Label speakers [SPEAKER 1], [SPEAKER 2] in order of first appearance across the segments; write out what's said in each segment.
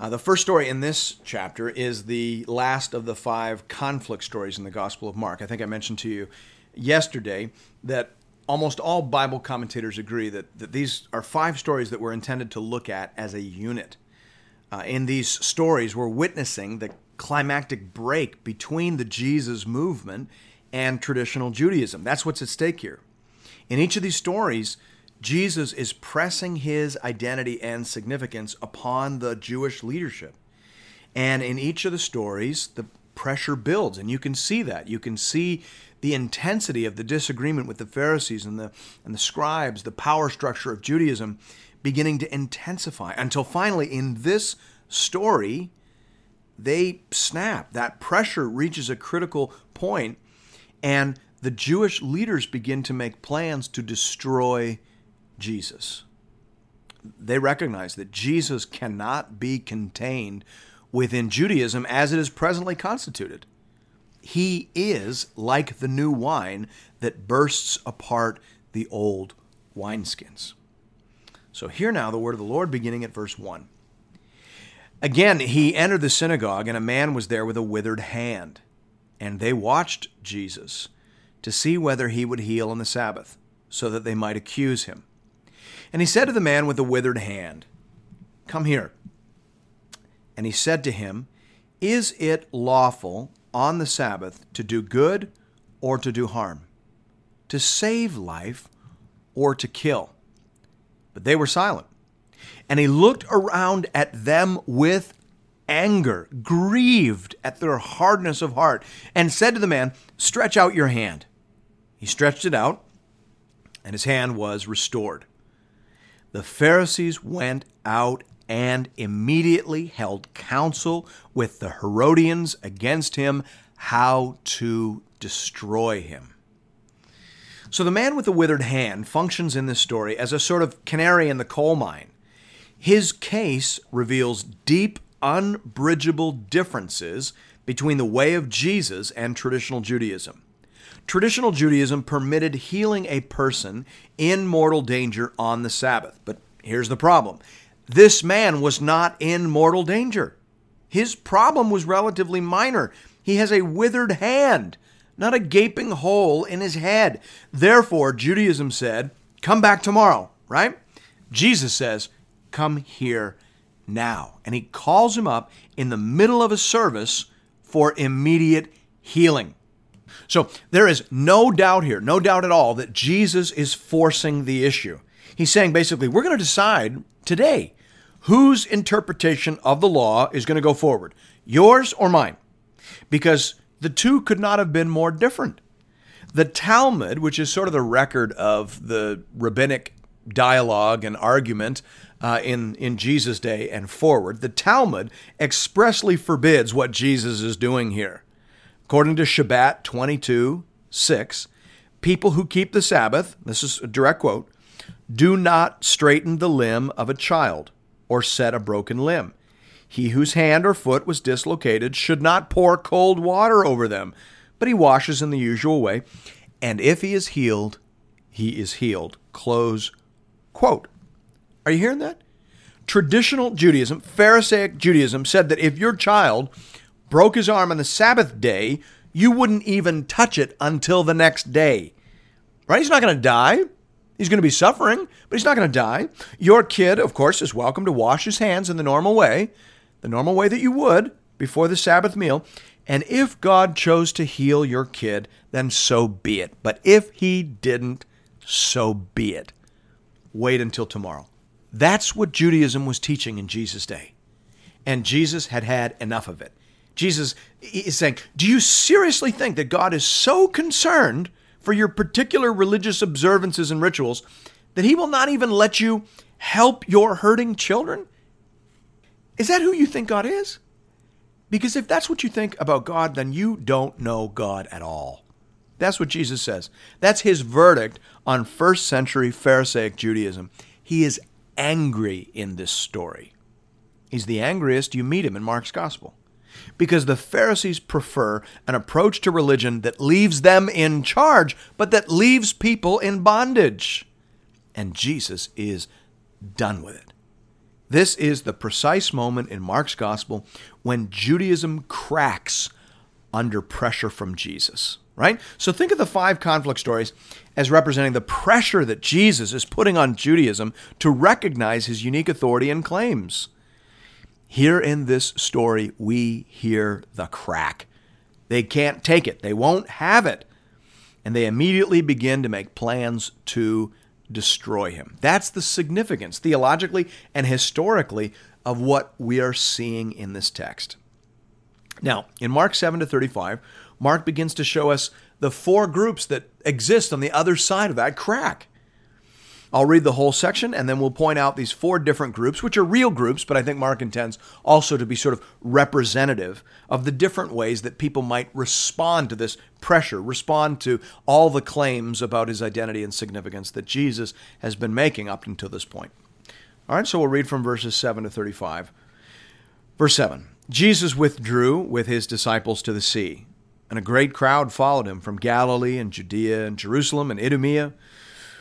[SPEAKER 1] Uh, the first story in this chapter is the last of the five conflict stories in the Gospel of Mark. I think I mentioned to you yesterday that almost all Bible commentators agree that, that these are five stories that we're intended to look at as a unit. Uh, in these stories, we're witnessing the climactic break between the Jesus movement and traditional Judaism. That's what's at stake here. In each of these stories, Jesus is pressing his identity and significance upon the Jewish leadership. And in each of the stories, the pressure builds, and you can see that. You can see the intensity of the disagreement with the Pharisees and the, and the scribes, the power structure of Judaism beginning to intensify until finally, in this story, they snap. That pressure reaches a critical point, and the Jewish leaders begin to make plans to destroy Jesus. They recognize that Jesus cannot be contained within Judaism as it is presently constituted. He is like the new wine that bursts apart the old wineskins. So, hear now the word of the Lord beginning at verse 1. Again, he entered the synagogue, and a man was there with a withered hand. And they watched Jesus to see whether he would heal on the Sabbath, so that they might accuse him. And he said to the man with the withered hand, Come here. And he said to him, Is it lawful on the Sabbath to do good or to do harm? To save life or to kill? But they were silent. And he looked around at them with anger, grieved at their hardness of heart, and said to the man, Stretch out your hand. He stretched it out, and his hand was restored the Pharisees went out and immediately held counsel with the Herodians against him how to destroy him. So the man with the withered hand functions in this story as a sort of canary in the coal mine. His case reveals deep, unbridgeable differences between the way of Jesus and traditional Judaism. Traditional Judaism permitted healing a person in mortal danger on the Sabbath. But here's the problem this man was not in mortal danger. His problem was relatively minor. He has a withered hand, not a gaping hole in his head. Therefore, Judaism said, Come back tomorrow, right? Jesus says, Come here now. And he calls him up in the middle of a service for immediate healing. So there is no doubt here, no doubt at all, that Jesus is forcing the issue. He's saying basically, we're going to decide today whose interpretation of the law is going to go forward, yours or mine, because the two could not have been more different. The Talmud, which is sort of the record of the rabbinic dialogue and argument uh, in, in Jesus' day and forward, the Talmud expressly forbids what Jesus is doing here. According to Shabbat 22 6, people who keep the Sabbath, this is a direct quote, do not straighten the limb of a child or set a broken limb. He whose hand or foot was dislocated should not pour cold water over them, but he washes in the usual way. And if he is healed, he is healed. Close quote. Are you hearing that? Traditional Judaism, Pharisaic Judaism, said that if your child broke his arm on the Sabbath day, you wouldn't even touch it until the next day. Right? He's not going to die. He's going to be suffering, but he's not going to die. Your kid, of course, is welcome to wash his hands in the normal way, the normal way that you would before the Sabbath meal. And if God chose to heal your kid, then so be it. But if he didn't, so be it. Wait until tomorrow. That's what Judaism was teaching in Jesus' day. And Jesus had had enough of it. Jesus is saying, Do you seriously think that God is so concerned for your particular religious observances and rituals that he will not even let you help your hurting children? Is that who you think God is? Because if that's what you think about God, then you don't know God at all. That's what Jesus says. That's his verdict on first century Pharisaic Judaism. He is angry in this story. He's the angriest you meet him in Mark's gospel. Because the Pharisees prefer an approach to religion that leaves them in charge, but that leaves people in bondage. And Jesus is done with it. This is the precise moment in Mark's gospel when Judaism cracks under pressure from Jesus, right? So think of the five conflict stories as representing the pressure that Jesus is putting on Judaism to recognize his unique authority and claims. Here in this story, we hear the crack. They can't take it, they won't have it. And they immediately begin to make plans to destroy him. That's the significance, theologically and historically, of what we are seeing in this text. Now, in Mark 7 to 35, Mark begins to show us the four groups that exist on the other side of that crack. I'll read the whole section and then we'll point out these four different groups, which are real groups, but I think Mark intends also to be sort of representative of the different ways that people might respond to this pressure, respond to all the claims about his identity and significance that Jesus has been making up until this point. All right, so we'll read from verses 7 to 35. Verse 7 Jesus withdrew with his disciples to the sea, and a great crowd followed him from Galilee and Judea and Jerusalem and Idumea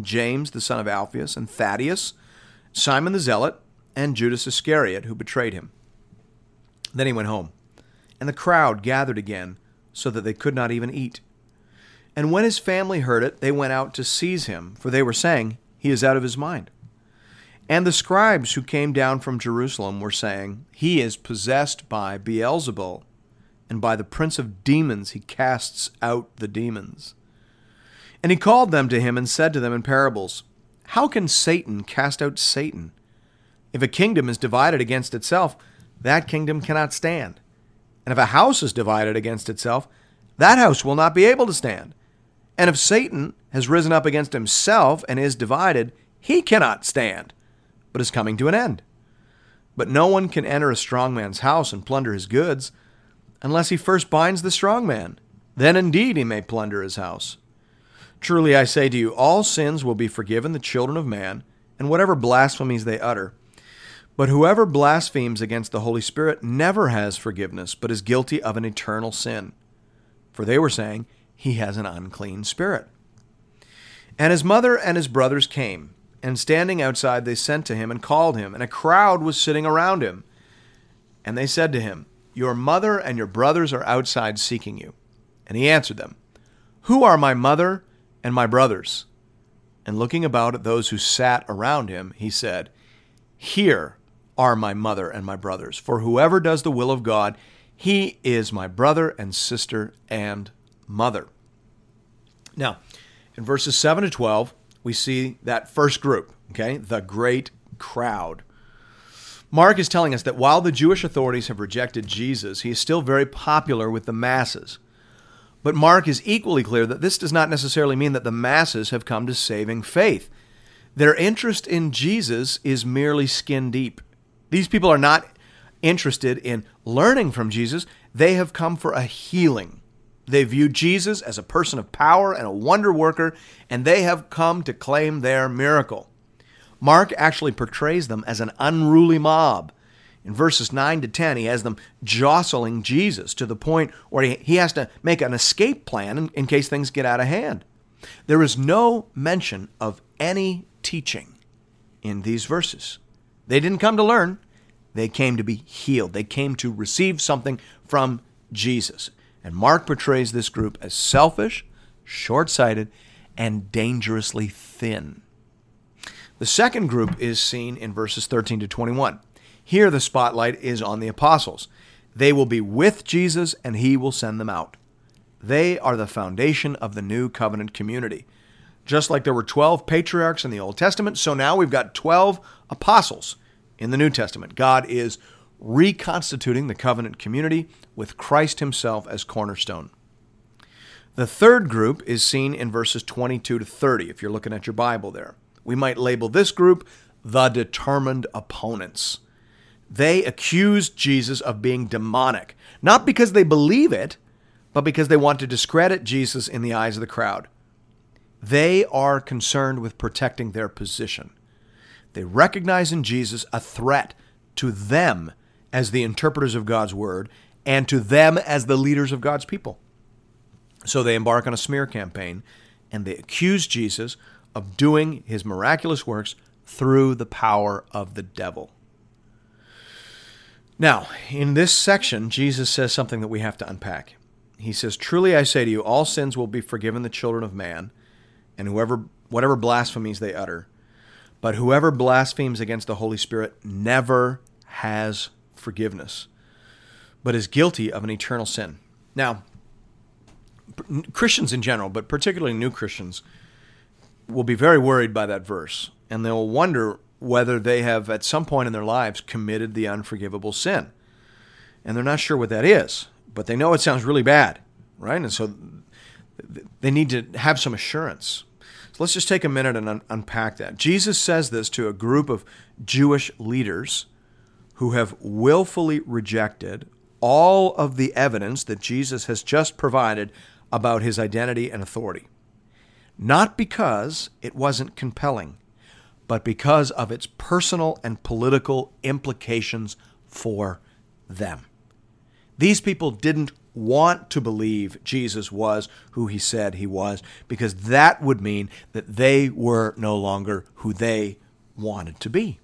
[SPEAKER 1] James the son of Alphaeus, and Thaddeus, Simon the Zealot, and Judas Iscariot, who betrayed him. Then he went home, and the crowd gathered again, so that they could not even eat. And when his family heard it, they went out to seize him, for they were saying, He is out of his mind. And the scribes who came down from Jerusalem were saying, He is possessed by Beelzebul, and by the prince of demons he casts out the demons. And he called them to him and said to them in parables, How can Satan cast out Satan? If a kingdom is divided against itself, that kingdom cannot stand. And if a house is divided against itself, that house will not be able to stand. And if Satan has risen up against himself and is divided, he cannot stand, but is coming to an end. But no one can enter a strong man's house and plunder his goods unless he first binds the strong man. Then indeed he may plunder his house. Truly I say to you, all sins will be forgiven the children of man, and whatever blasphemies they utter. But whoever blasphemes against the Holy Spirit never has forgiveness, but is guilty of an eternal sin. For they were saying, He has an unclean spirit. And his mother and his brothers came, and standing outside they sent to him and called him, and a crowd was sitting around him. And they said to him, Your mother and your brothers are outside seeking you. And he answered them, Who are my mother and my brothers. And looking about at those who sat around him, he said, Here are my mother and my brothers. For whoever does the will of God, he is my brother and sister and mother. Now, in verses 7 to 12, we see that first group, okay, the great crowd. Mark is telling us that while the Jewish authorities have rejected Jesus, he is still very popular with the masses. But Mark is equally clear that this does not necessarily mean that the masses have come to saving faith. Their interest in Jesus is merely skin deep. These people are not interested in learning from Jesus, they have come for a healing. They view Jesus as a person of power and a wonder worker, and they have come to claim their miracle. Mark actually portrays them as an unruly mob. In verses 9 to 10, he has them jostling Jesus to the point where he, has to make an escape plan in, in case things get out of hand. There is no mention of any teaching in these verses. They didn't come to learn, they came to be healed. They came to receive something from Jesus. And Mark portrays this group as selfish, short sighted, and dangerously thin. The second group is seen in verses 13 to 21. Here, the spotlight is on the apostles. They will be with Jesus, and he will send them out. They are the foundation of the new covenant community. Just like there were 12 patriarchs in the Old Testament, so now we've got 12 apostles in the New Testament. God is reconstituting the covenant community with Christ himself as cornerstone. The third group is seen in verses 22 to 30, if you're looking at your Bible there. We might label this group the determined opponents. They accuse Jesus of being demonic, not because they believe it, but because they want to discredit Jesus in the eyes of the crowd. They are concerned with protecting their position. They recognize in Jesus a threat to them as the interpreters of God's word and to them as the leaders of God's people. So they embark on a smear campaign and they accuse Jesus of doing his miraculous works through the power of the devil. Now, in this section, Jesus says something that we have to unpack. He says, Truly I say to you, all sins will be forgiven the children of man, and whoever whatever blasphemies they utter. But whoever blasphemes against the Holy Spirit never has forgiveness, but is guilty of an eternal sin. Now, Christians in general, but particularly new Christians, will be very worried by that verse, and they'll wonder whether they have at some point in their lives committed the unforgivable sin. And they're not sure what that is, but they know it sounds really bad, right? And so they need to have some assurance. So let's just take a minute and un- unpack that. Jesus says this to a group of Jewish leaders who have willfully rejected all of the evidence that Jesus has just provided about his identity and authority. Not because it wasn't compelling, but because of its personal and political implications for them. These people didn't want to believe Jesus was who he said he was because that would mean that they were no longer who they wanted to be.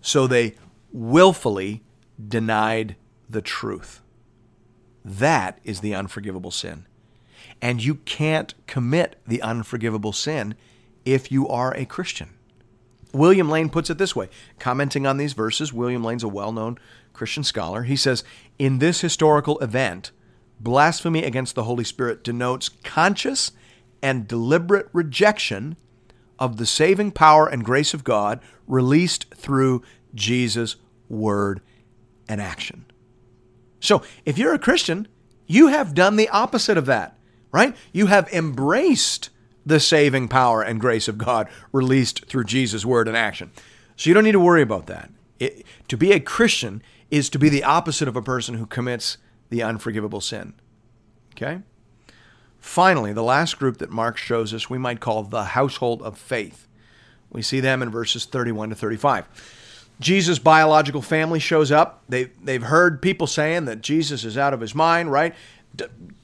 [SPEAKER 1] So they willfully denied the truth. That is the unforgivable sin. And you can't commit the unforgivable sin if you are a Christian. William Lane puts it this way, commenting on these verses. William Lane's a well known Christian scholar. He says, In this historical event, blasphemy against the Holy Spirit denotes conscious and deliberate rejection of the saving power and grace of God released through Jesus' word and action. So, if you're a Christian, you have done the opposite of that, right? You have embraced the saving power and grace of God released through Jesus' word and action. So, you don't need to worry about that. It, to be a Christian is to be the opposite of a person who commits the unforgivable sin. Okay? Finally, the last group that Mark shows us we might call the household of faith. We see them in verses 31 to 35. Jesus' biological family shows up. They, they've heard people saying that Jesus is out of his mind, right?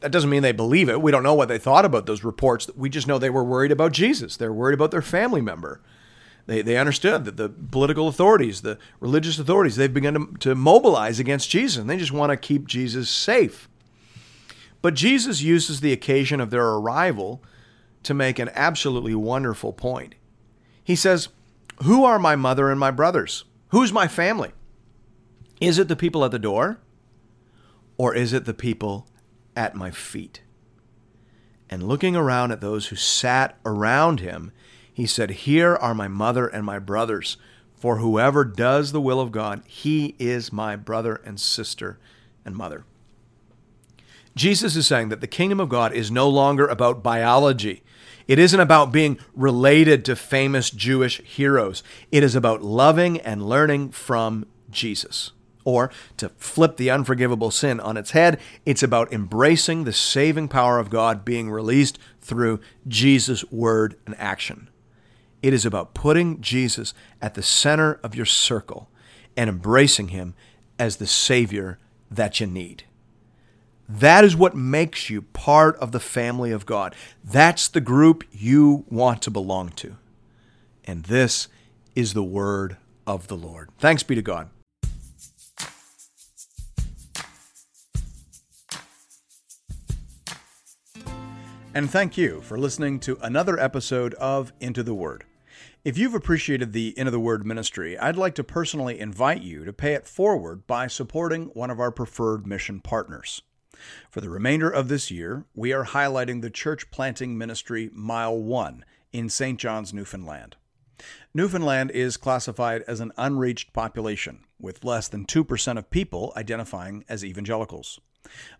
[SPEAKER 1] That doesn't mean they believe it. We don't know what they thought about those reports. We just know they were worried about Jesus. They're worried about their family member. They, they understood that the political authorities, the religious authorities, they've begun to, to mobilize against Jesus, and they just want to keep Jesus safe. But Jesus uses the occasion of their arrival to make an absolutely wonderful point. He says, Who are my mother and my brothers? Who's my family? Is it the people at the door? Or is it the people at my feet? And looking around at those who sat around him, he said, Here are my mother and my brothers. For whoever does the will of God, he is my brother and sister and mother. Jesus is saying that the kingdom of God is no longer about biology. It isn't about being related to famous Jewish heroes. It is about loving and learning from Jesus. Or, to flip the unforgivable sin on its head, it's about embracing the saving power of God being released through Jesus' word and action. It is about putting Jesus at the center of your circle and embracing Him as the Savior that you need. That is what makes you part of the family of God. That's the group you want to belong to. And this is the word of the Lord. Thanks be to God. And thank you for listening to another episode of Into the Word. If you've appreciated the Into the Word ministry, I'd like to personally invite you to pay it forward by supporting one of our preferred mission partners. For the remainder of this year, we are highlighting the church planting ministry Mile 1 in St. John's, Newfoundland. Newfoundland is classified as an unreached population, with less than 2% of people identifying as evangelicals.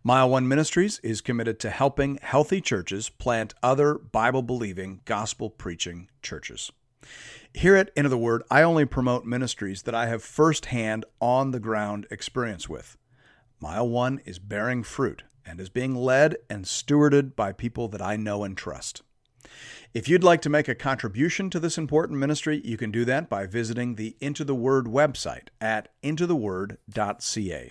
[SPEAKER 1] Mile One Ministries is committed to helping healthy churches plant other Bible believing, gospel preaching churches. Here at Into the Word, I only promote ministries that I have firsthand on the ground experience with. Mile One is bearing fruit and is being led and stewarded by people that I know and trust. If you'd like to make a contribution to this important ministry, you can do that by visiting the Into the Word website at intotheword.ca.